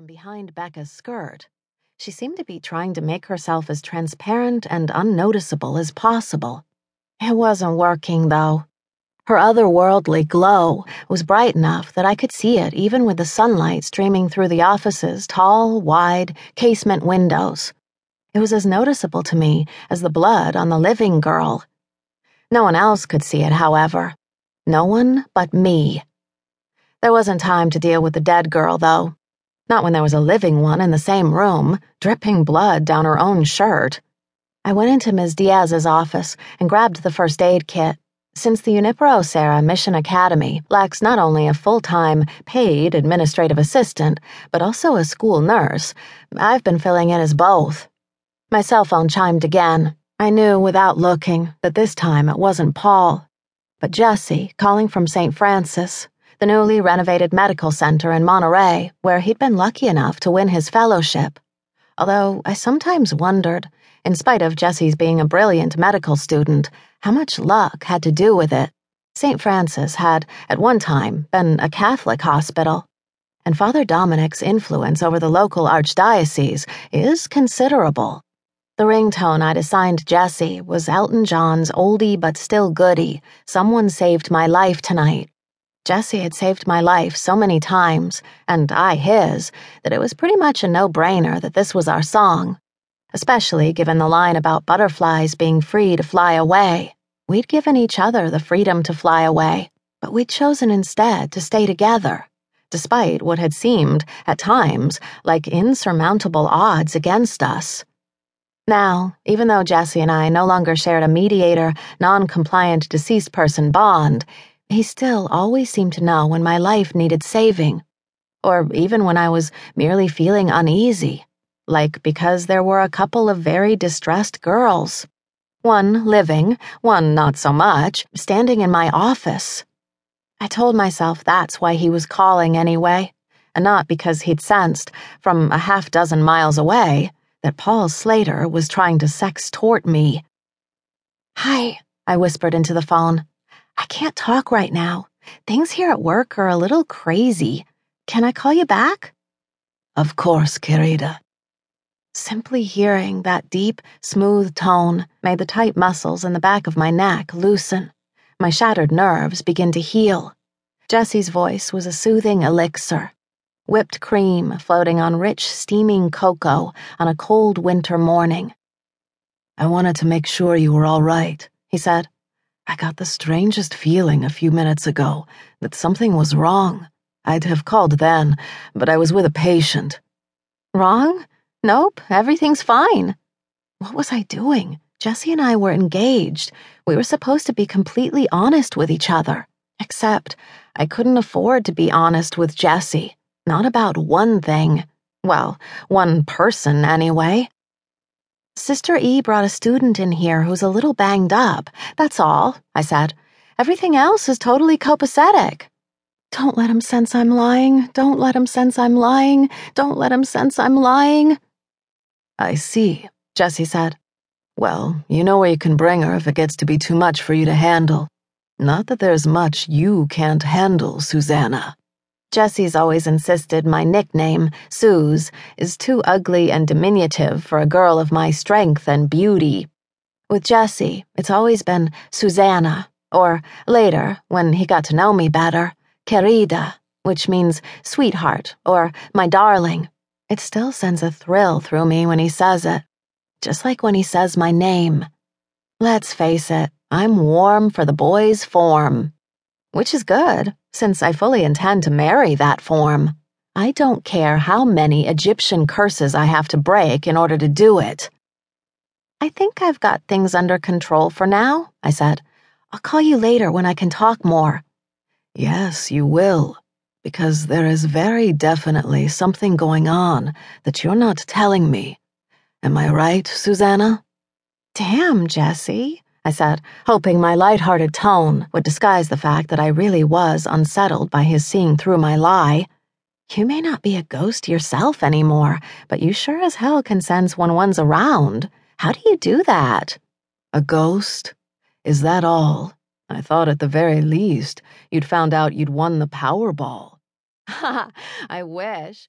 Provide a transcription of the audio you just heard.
from behind Becca's skirt. She seemed to be trying to make herself as transparent and unnoticeable as possible. It wasn't working, though. Her otherworldly glow was bright enough that I could see it even with the sunlight streaming through the office's tall, wide, casement windows. It was as noticeable to me as the blood on the living girl. No one else could see it, however. No one but me. There wasn't time to deal with the dead girl, though. Not when there was a living one in the same room, dripping blood down her own shirt. I went into Ms. Diaz's office and grabbed the first aid kit. Since the Junipero Serra Mission Academy lacks not only a full time, paid administrative assistant, but also a school nurse, I've been filling in as both. My cell phone chimed again. I knew without looking that this time it wasn't Paul, but Jesse calling from St. Francis the newly renovated medical center in Monterey, where he'd been lucky enough to win his fellowship. Although I sometimes wondered, in spite of Jesse's being a brilliant medical student, how much luck had to do with it. St. Francis had, at one time, been a Catholic hospital, and Father Dominic's influence over the local archdiocese is considerable. The ringtone I'd assigned Jesse was Elton John's oldie but still goodie, Someone Saved My Life Tonight. Jesse had saved my life so many times, and I his, that it was pretty much a no brainer that this was our song. Especially given the line about butterflies being free to fly away. We'd given each other the freedom to fly away, but we'd chosen instead to stay together, despite what had seemed, at times, like insurmountable odds against us. Now, even though Jesse and I no longer shared a mediator, non compliant deceased person bond, he still always seemed to know when my life needed saving, or even when I was merely feeling uneasy, like because there were a couple of very distressed girls. One living, one not so much, standing in my office. I told myself that's why he was calling anyway, and not because he'd sensed, from a half dozen miles away, that Paul Slater was trying to sextort me. Hi, I whispered into the phone. I can't talk right now. Things here at work are a little crazy. Can I call you back? Of course, querida. Simply hearing that deep, smooth tone made the tight muscles in the back of my neck loosen, my shattered nerves begin to heal. Jesse's voice was a soothing elixir. Whipped cream floating on rich, steaming cocoa on a cold winter morning. I wanted to make sure you were all right, he said. I got the strangest feeling a few minutes ago that something was wrong. I'd have called then, but I was with a patient. Wrong? Nope, everything's fine. What was I doing? Jesse and I were engaged. We were supposed to be completely honest with each other. Except, I couldn't afford to be honest with Jesse. Not about one thing. Well, one person, anyway. Sister E brought a student in here who's a little banged up. That's all, I said. Everything else is totally copacetic. Don't let him sense I'm lying. Don't let him sense I'm lying. Don't let him sense I'm lying. I see, Jesse said. Well, you know where you can bring her if it gets to be too much for you to handle. Not that there's much you can't handle, Susannah. Jesse's always insisted my nickname, Suze, is too ugly and diminutive for a girl of my strength and beauty. With Jesse, it's always been Susannah, or later, when he got to know me better, querida, which means sweetheart or my darling. It still sends a thrill through me when he says it, just like when he says my name. Let's face it, I'm warm for the boy's form. Which is good, since I fully intend to marry that form. I don't care how many Egyptian curses I have to break in order to do it. I think I've got things under control for now, I said. I'll call you later when I can talk more. Yes, you will, because there is very definitely something going on that you're not telling me. Am I right, Susannah? Damn, Jesse. I said, hoping my light-hearted tone would disguise the fact that I really was unsettled by his seeing through my lie. You may not be a ghost yourself anymore, but you sure as hell can sense when one's around. How do you do that? A ghost? Is that all? I thought at the very least you'd found out you'd won the Powerball. Ha! I wish.